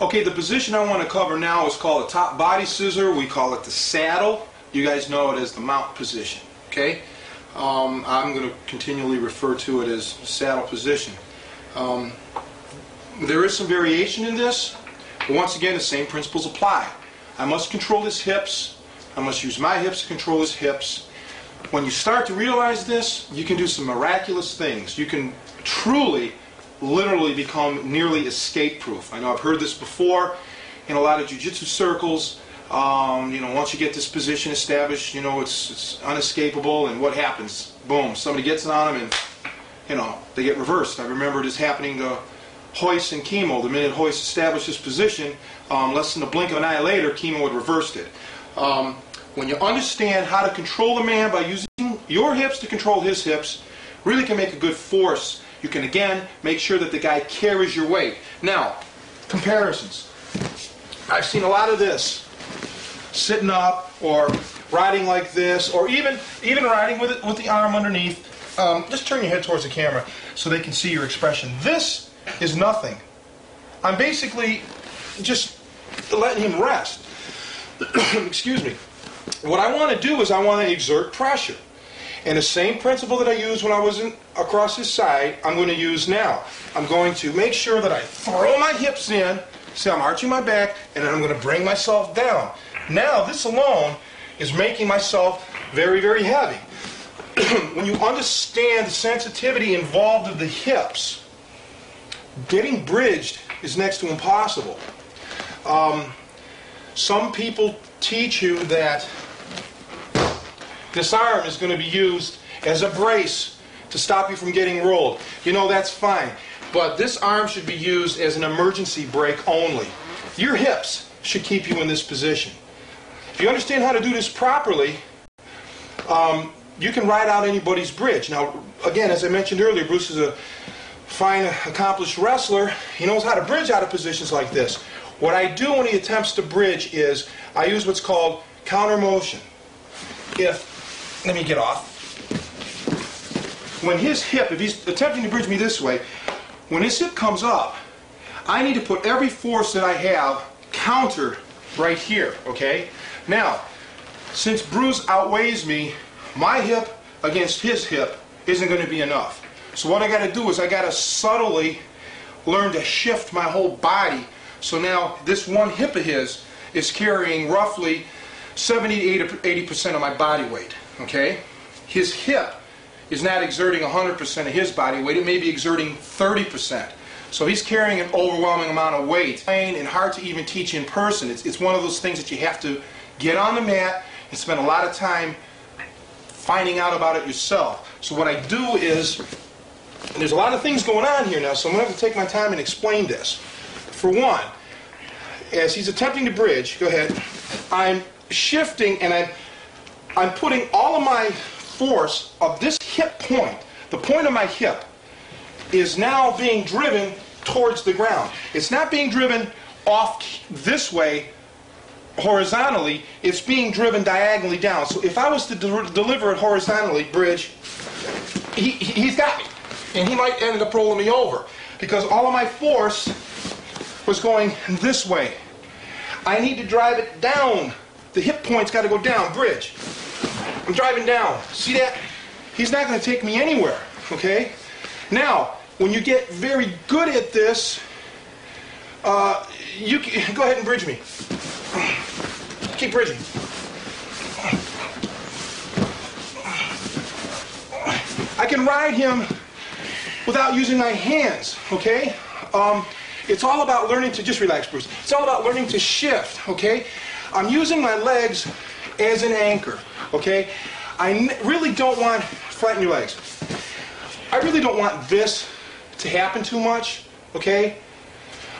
Okay, the position I want to cover now is called a top body scissor. We call it the saddle. You guys know it as the mount position. Okay? Um, I'm going to continually refer to it as saddle position. Um, there is some variation in this, but once again, the same principles apply. I must control his hips. I must use my hips to control his hips. When you start to realize this, you can do some miraculous things. You can truly, literally become nearly escape proof. I know I've heard this before in a lot of jiu-jitsu circles. Um, you know, once you get this position established, you know, it's, it's unescapable, and what happens? Boom, somebody gets on them, and, you know, they get reversed. I remember this happening to Royce and Kimo. The minute Royce established his position, um, less than a blink of an eye later, Kimo had reversed it. Um, when you understand how to control the man by using your hips to control his hips, really can make a good force. You can, again, make sure that the guy carries your weight. Now, comparisons. I've seen a lot of this. Sitting up or riding like this or even even riding with it with the arm underneath. Um, just turn your head towards the camera so they can see your expression. This is nothing. I'm basically just letting him rest. Excuse me. What I want to do is I want to exert pressure. And the same principle that I used when I was in, across his side, I'm going to use now. I'm going to make sure that I throw my hips in, see I'm arching my back, and then I'm going to bring myself down. Now, this alone is making myself very, very heavy. when you understand the sensitivity involved of the hips, getting bridged is next to impossible. Um, some people teach you that this arm is going to be used as a brace to stop you from getting rolled. You know, that's fine. But this arm should be used as an emergency brake only. Your hips should keep you in this position. If you understand how to do this properly, um, you can ride out anybody's bridge. Now, again, as I mentioned earlier, Bruce is a fine, accomplished wrestler. He knows how to bridge out of positions like this. What I do when he attempts to bridge is I use what's called counter motion. If, let me get off. When his hip, if he's attempting to bridge me this way, when his hip comes up, I need to put every force that I have counter right here, okay? Now, since Bruce outweighs me, my hip against his hip isn't going to be enough. So what I got to do is I got to subtly learn to shift my whole body. So now this one hip of his is carrying roughly 70 to 80% of my body weight, okay? His hip is not exerting 100% of his body weight. It may be exerting 30%. So he's carrying an overwhelming amount of weight. Pain, and hard to even teach in person. It's, it's one of those things that you have to get on the mat and spend a lot of time finding out about it yourself. So what I do is, there's a lot of things going on here now, so I'm going to have to take my time and explain this. For one, as he's attempting to bridge, go ahead, I'm shifting and I'm, I'm putting all of my force of this hip point, the point of my hip, is now being driven towards the ground. It's not being driven off this way horizontally, it's being driven diagonally down. So if I was to de deliver it horizontally, bridge, he, he's got me. And he might end up rolling me over because all of my force was going this way. I need to drive it down. The hip point's got to go down, bridge. I'm driving down. See that? He's not going to take me anywhere, okay? Now, when you get very good at this, uh, you can, go ahead and bridge me. Keep bridging. I can ride him without using my hands, okay? Um, it's all about learning to, just relax, Bruce. It's all about learning to shift, okay? I'm using my legs as an anchor, okay? I really don't want, flatten your legs. I really don't want this to happen too much, okay?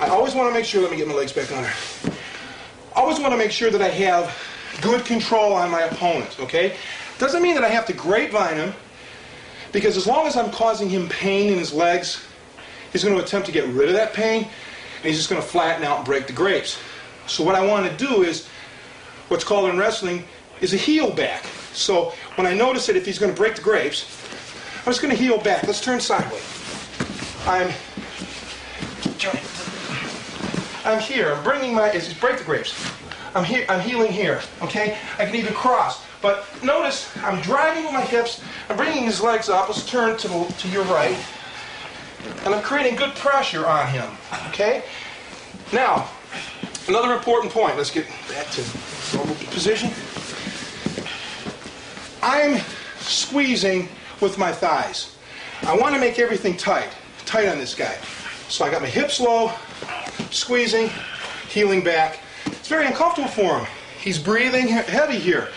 I always want to make sure, let me get my legs back on there. I always want to make sure that I have good control on my opponent, okay? Doesn't mean that I have to grapevine him, because as long as I'm causing him pain in his legs, he's going to attempt to get rid of that pain, and he's just going to flatten out and break the grapes. So what I want to do is, what's called in wrestling, is a heel back. So when I notice that if he's going to break the grapes, I'm just going to heel back. Let's turn sideways. I'm I'm here. I'm bringing my, is break the grapes. I'm here, I'm heeling here, okay? I can even cross. But notice, I'm driving with my hips, I'm bringing his legs up. Let's turn to, the, to your right. And I'm creating good pressure on him, okay? Now, another important point. Let's get back to normal position. I'm squeezing with my thighs. I want to make everything tight, tight on this guy. So I got my hips low, squeezing, heeling back. It's very uncomfortable for him. He's breathing heavy here.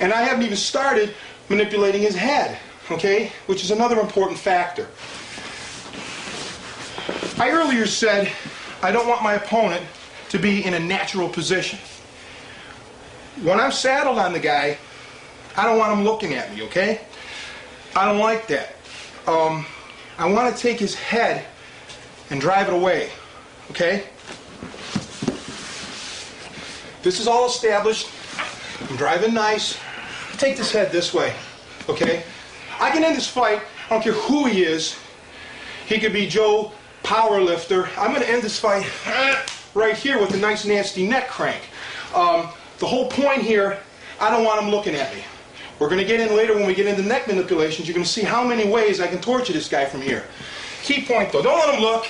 And I haven't even started manipulating his head, okay? Which is another important factor. I earlier said I don't want my opponent to be in a natural position. When I'm saddled on the guy, I don't want him looking at me, okay? I don't like that. Um, I want to take his head and drive it away, okay? This is all established. I'm driving nice. Take this head this way, okay? I can end this fight. I don't care who he is. He could be Joe Powerlifter. I'm going to end this fight right here with a nice nasty neck crank. Um, the whole point here, I don't want him looking at me. We're going to get in later when we get into neck manipulations. You're going to see how many ways I can torture this guy from here. Key point though, don't let him look.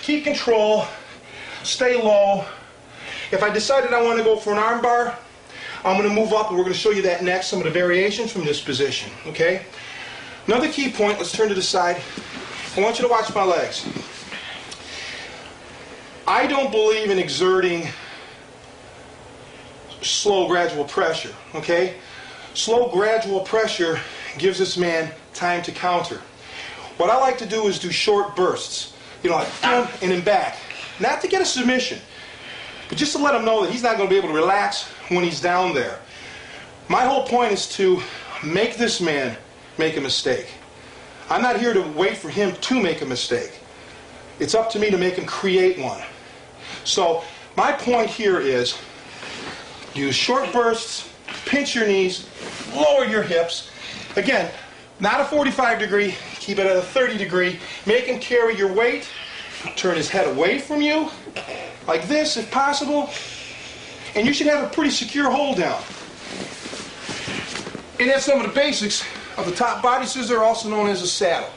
Keep control. Stay low. If I decided I want to go for an armbar, I'm going to move up and we're going to show you that next, some of the variations from this position. Okay? Another key point, let's turn to the side. I want you to watch my legs. I don't believe in exerting slow gradual pressure, okay? Slow gradual pressure gives this man time to counter. What I like to do is do short bursts, you know, like boom and then back. Not to get a submission, but just to let him know that he's not going to be able to relax when he's down there. My whole point is to make this man make a mistake. I'm not here to wait for him to make a mistake. It's up to me to make him create one. So my point here is use short bursts, pinch your knees, lower your hips. Again, not a 45 degree, keep it at a 30 degree. Make him carry your weight. Turn his head away from you, like this if possible. And you should have a pretty secure hold down. And that's some of the basics of the top body scissor, also known as a saddle.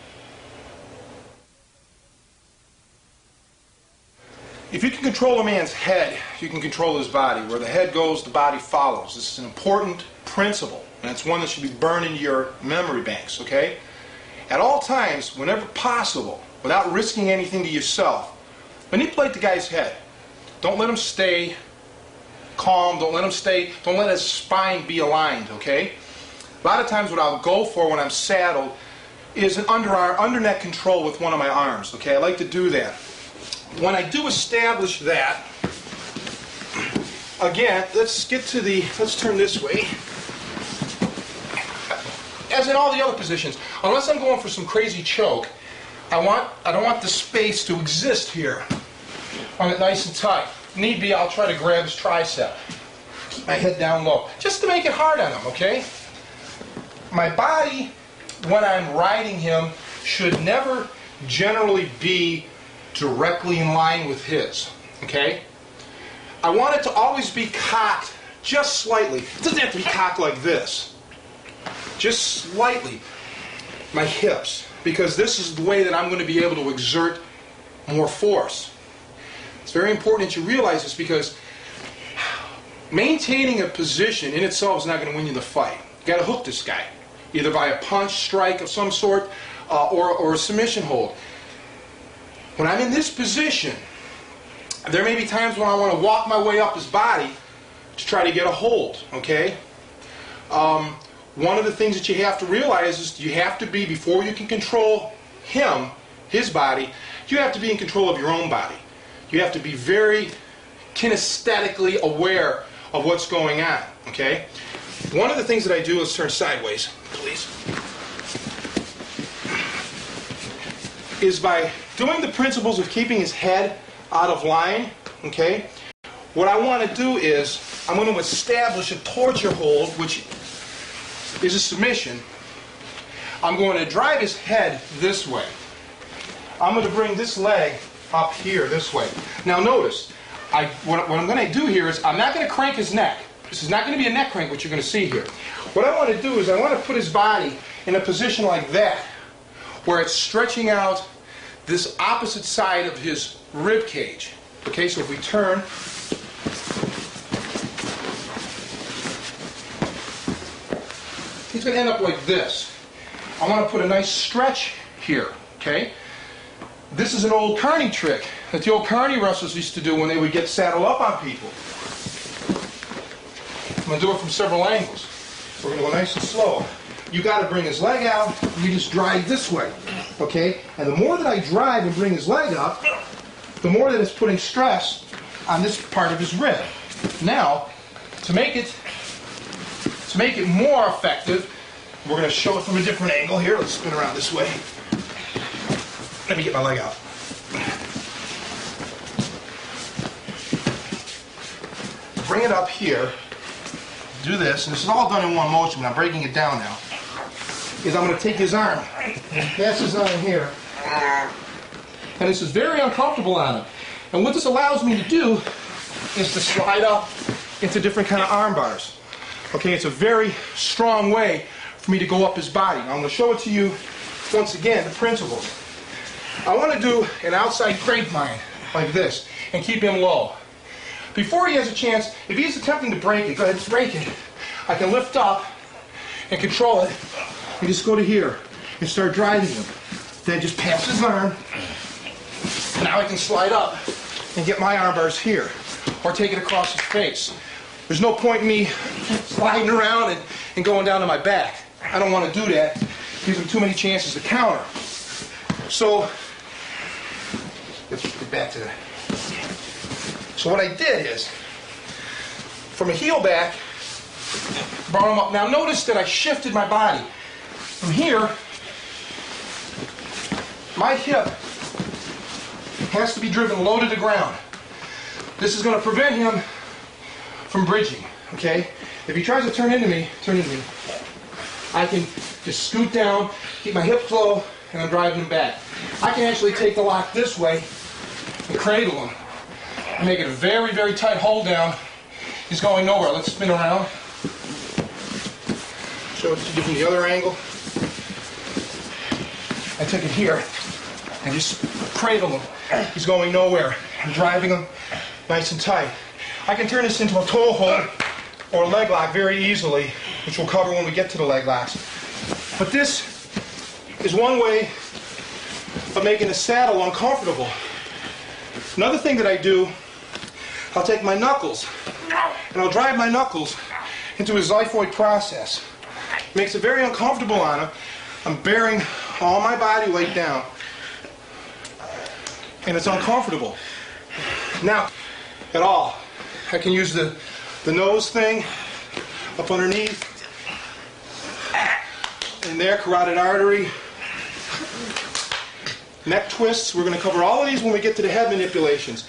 If you can control a man's head, you can control his body. Where the head goes, the body follows. This is an important principle, and it's one that should be burned into your memory banks, okay? At all times, whenever possible, without risking anything to yourself, manipulate the guy's head. Don't let him stay calm. Don't let him stay, don't let his spine be aligned, okay? A lot of times what I'll go for when I'm saddled is an underarm, under neck control with one of my arms, okay? I like to do that. When I do establish that, again, let's get to the, let's turn this way. As in all the other positions, unless I'm going for some crazy choke, I want, I don't want the space to exist here. Want it nice and tight. Need be, I'll try to grab his tricep. Keep my head down low. Just to make it hard on him, okay? My body, when I'm riding him, should never generally be directly in line with his, okay? I want it to always be cocked just slightly. It doesn't have to be cocked like this. Just slightly. My hips. Because this is the way that I'm going to be able to exert more force. It's very important that you realize this because maintaining a position in itself is not going to win you the fight. You got to hook this guy, either by a punch, strike of some sort, uh, or, or a submission hold. When I'm in this position, there may be times when I want to walk my way up his body to try to get a hold, okay? Um, one of the things that you have to realize is you have to be, before you can control him, his body, you have to be in control of your own body. You have to be very kinesthetically aware of what's going on, okay? One of the things that I do is turn sideways, please, is by doing the principles of keeping his head out of line, okay? What I want to do is I'm going to establish a torture hold, which is a submission. I'm going to drive his head this way. I'm going to bring this leg up here this way. Now notice, I, what, what I'm going to do here is I'm not going to crank his neck. This is not going to be a neck crank, what you're going to see here. What I want to do is I want to put his body in a position like that, where it's stretching out this opposite side of his rib cage. Okay, so if we turn, he's going to end up like this. I want to put a nice stretch here, okay? This is an old carny trick that the old carny wrestlers used to do when they would get saddled up on people. I'm going to do it from several angles. We're going to go nice and slow. You got to bring his leg out, you just drive this way, okay? And the more that I drive and bring his leg up, the more that it's putting stress on this part of his rib. Now, to make it to make it more effective, we're going to show it from a different angle here. Let's spin around this way. Let me get my leg out. Bring it up here. Do this, and this is all done in one motion, but I'm breaking it down now. Is I'm going to take his arm and pass on here. And this is very uncomfortable on him. And what this allows me to do is to slide up into different kind of arm bars. Okay, it's a very strong way for me to go up his body. I'm going to show it to you once again, the principles. I want to do an outside crank mine like this and keep him low. Before he has a chance, if he's attempting to break it, go ahead break it. I can lift up and control it and just go to here and start driving him. Then just pass his arm. Now I can slide up and get my arm bars here or take it across his face. There's no point in me sliding around and, and going down to my back. I don't want to do that. Gives him too many chances to counter. So, let's get back to that. So what I did is, from a heel back, brought him up. Now notice that I shifted my body. From here, my hip has to be driven low to the ground. This is going to prevent him from bridging, okay? If he tries to turn into me, turn into me, I can just scoot down, keep my hips low, and I'm driving him back. I can actually take the lock this way and cradle him make it a very, very tight hold down. He's going nowhere. Let's spin around. Show it to you from the other angle. I took it here and just cradle him. He's going nowhere. I'm driving him nice and tight. I can turn this into a toe hold or a leg lock very easily, which we'll cover when we get to the leg locks. But this is one way of making the saddle uncomfortable. Another thing that I do, I'll take my knuckles and I'll drive my knuckles into a xiphoid process. Makes it very uncomfortable on him. I'm bearing all my body weight down. And it's uncomfortable. Now, at all, I can use the, the nose thing up underneath. In there, carotid artery. Neck twists. We're going to cover all of these when we get to the head manipulations.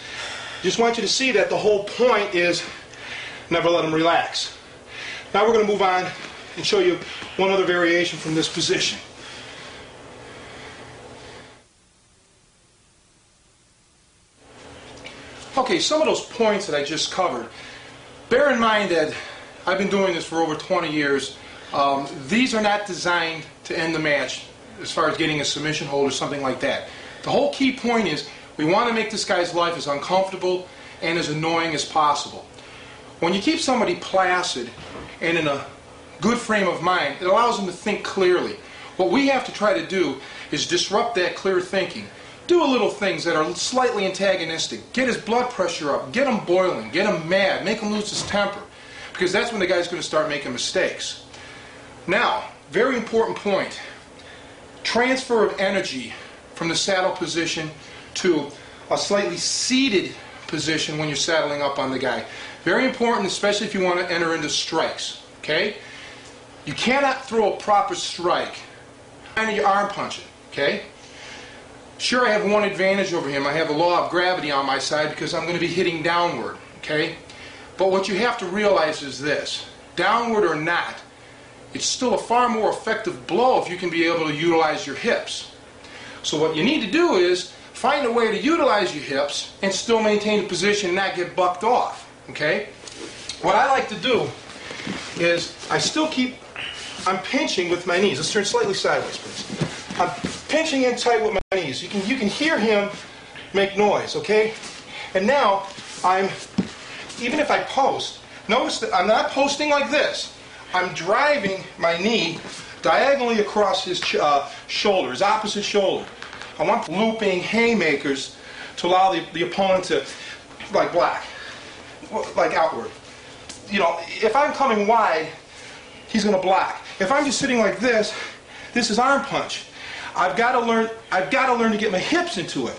Just want you to see that the whole point is never let them relax. Now we're going to move on and show you one other variation from this position. Okay, some of those points that I just covered, bear in mind that I've been doing this for over 20 years. Um, these are not designed to end the match as far as getting a submission hold or something like that. The whole key point is we want to make this guy's life as uncomfortable and as annoying as possible. When you keep somebody placid and in a good frame of mind, it allows them to think clearly. What we have to try to do is disrupt that clear thinking. Do little things that are slightly antagonistic. Get his blood pressure up. Get him boiling. Get him mad. Make him lose his temper. Because that's when the guy's going to start making mistakes. Now, very important point. Transfer of energy from the saddle position to a slightly seated position when you're saddling up on the guy. Very important, especially if you want to enter into strikes. Okay? You cannot throw a proper strike and your arm punching. Okay? Sure, I have one advantage over him. I have a law of gravity on my side because I'm going to be hitting downward, okay? But what you have to realize is this. Downward or not, it's still a far more effective blow if you can be able to utilize your hips. So what you need to do is find a way to utilize your hips and still maintain the position and not get bucked off. Okay? What I like to do is I still keep, I'm pinching with my knees. Let's turn slightly sideways, please. I'm pinching in tight with my knees. You can, you can hear him make noise, okay? And now I'm, even if I post, notice that I'm not posting like this. I'm driving my knee diagonally across his uh, shoulder, his opposite shoulder. I want looping haymakers to allow the, the opponent to, like black, like outward. You know, if I'm coming wide, he's going to block. If I'm just sitting like this, this is arm punch. I've got to learn. I've got to learn to get my hips into it.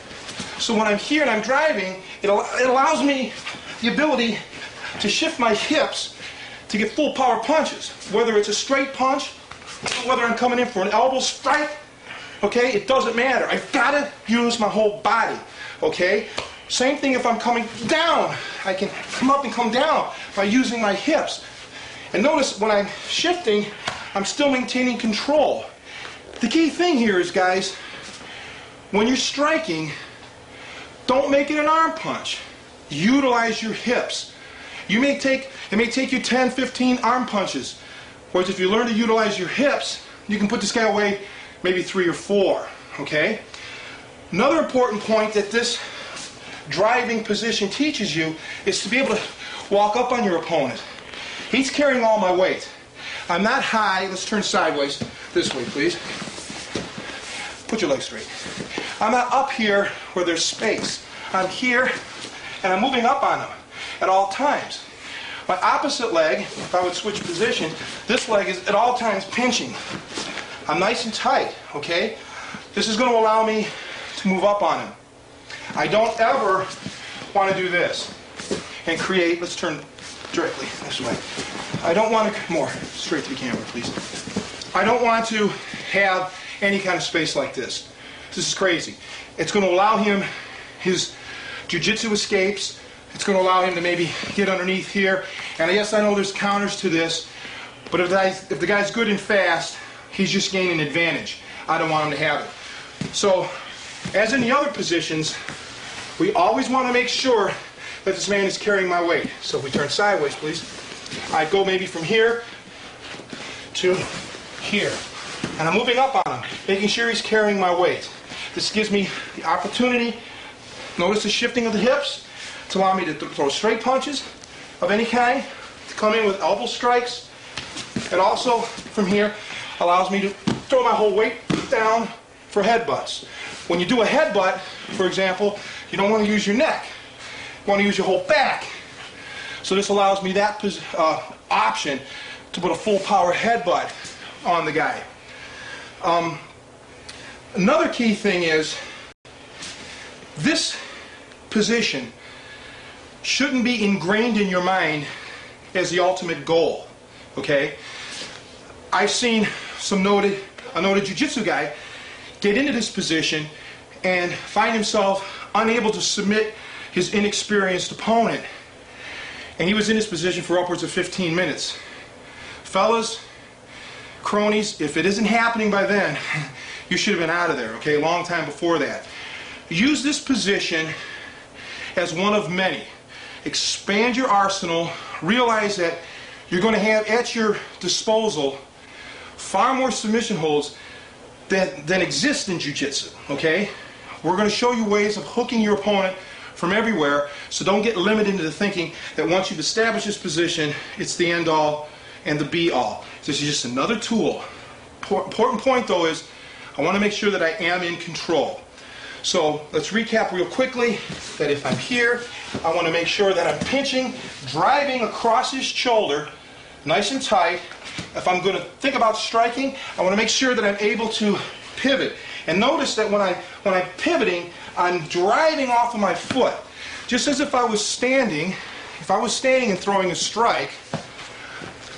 So when I'm here and I'm driving, it, it allows me the ability to shift my hips to get full power punches. Whether it's a straight punch, whether I'm coming in for an elbow strike, okay, it doesn't matter. I've got to use my whole body, okay? Same thing if I'm coming down. I can come up and come down by using my hips. And notice when I'm shifting, I'm still maintaining control. The key thing here is, guys, when you're striking, don't make it an arm punch. Utilize your hips. You may take, it may take you 10, 15 arm punches. Whereas if you learn to utilize your hips, you can put this guy away maybe three or four, okay? Another important point that this driving position teaches you is to be able to walk up on your opponent. He's carrying all my weight. I'm not high. Let's turn sideways. This way, please. Put your legs straight. I'm not up here where there's space. I'm here, and I'm moving up on him at all times. My opposite leg, if I would switch position, this leg is at all times pinching. I'm nice and tight, okay? This is going to allow me to move up on him. I don't ever want to do this and create, let's turn directly this way. I don't want to, more, straight to the camera, please. I don't want to have any kind of space like this. This is crazy. It's going to allow him his jujitsu escapes. It's going to allow him to maybe get underneath here. And yes, I know there's counters to this, but if, if the guy's good and fast, he's just gaining advantage. I don't want him to have it. So, as in the other positions, we always want to make sure that this man is carrying my weight. So if we turn sideways, please. I go maybe from here to here. And I'm moving up on him, making sure he's carrying my weight. This gives me the opportunity, notice the shifting of the hips, to allow me to th throw straight punches of any kind, to come in with elbow strikes, and also from here allows me to throw my whole weight down for headbutts. When you do a headbutt, for example, you don't want to use your neck. You want to use your whole back. So this allows me that uh, option to put a full power headbutt on the guy. Um, another key thing is this position shouldn't be ingrained in your mind as the ultimate goal. Okay? I've seen some noted a noted jiu-jitsu guy get into this position and find himself unable to submit his inexperienced opponent. And he was in this position for upwards of 15 minutes. Fellas, cronies, if it isn't happening by then, you should have been out of there, okay, a long time before that. Use this position as one of many. Expand your arsenal. Realize that you're going to have at your disposal far more submission holds than, than exist in jiu-jitsu, okay? We're going to show you ways of hooking your opponent from everywhere, so don't get limited into thinking that once you've established this position, it's the end all and the be all. This is just another tool. Important point though is I want to make sure that I am in control. So let's recap real quickly that if I'm here, I want to make sure that I'm pinching, driving across his shoulder, nice and tight. If I'm going to think about striking, I want to make sure that I'm able to pivot. And notice that when, I, when I'm pivoting, I'm driving off of my foot. Just as if I was standing, if I was standing and throwing a strike,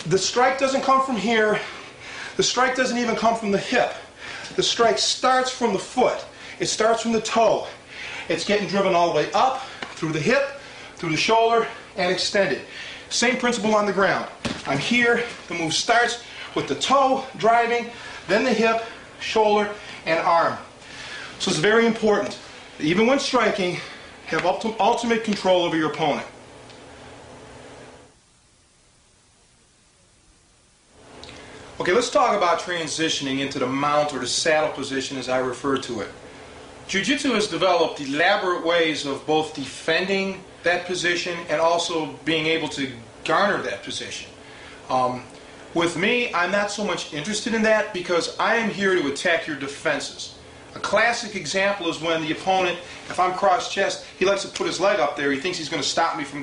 the strike doesn't come from here. The strike doesn't even come from the hip. The strike starts from the foot. It starts from the toe. It's getting driven all the way up, through the hip, through the shoulder, and extended. Same principle on the ground. I'm here, the move starts with the toe driving, then the hip, shoulder, and arm. So it's very important. even when striking, have ultimate control over your opponent. Okay, let's talk about transitioning into the mount or the saddle position as I refer to it. Jiu-Jitsu has developed elaborate ways of both defending that position and also being able to garner that position. Um, with me, I'm not so much interested in that because I am here to attack your defenses. A classic example is when the opponent, if I'm cross chest, he likes to put his leg up there. He thinks he's going to stop me from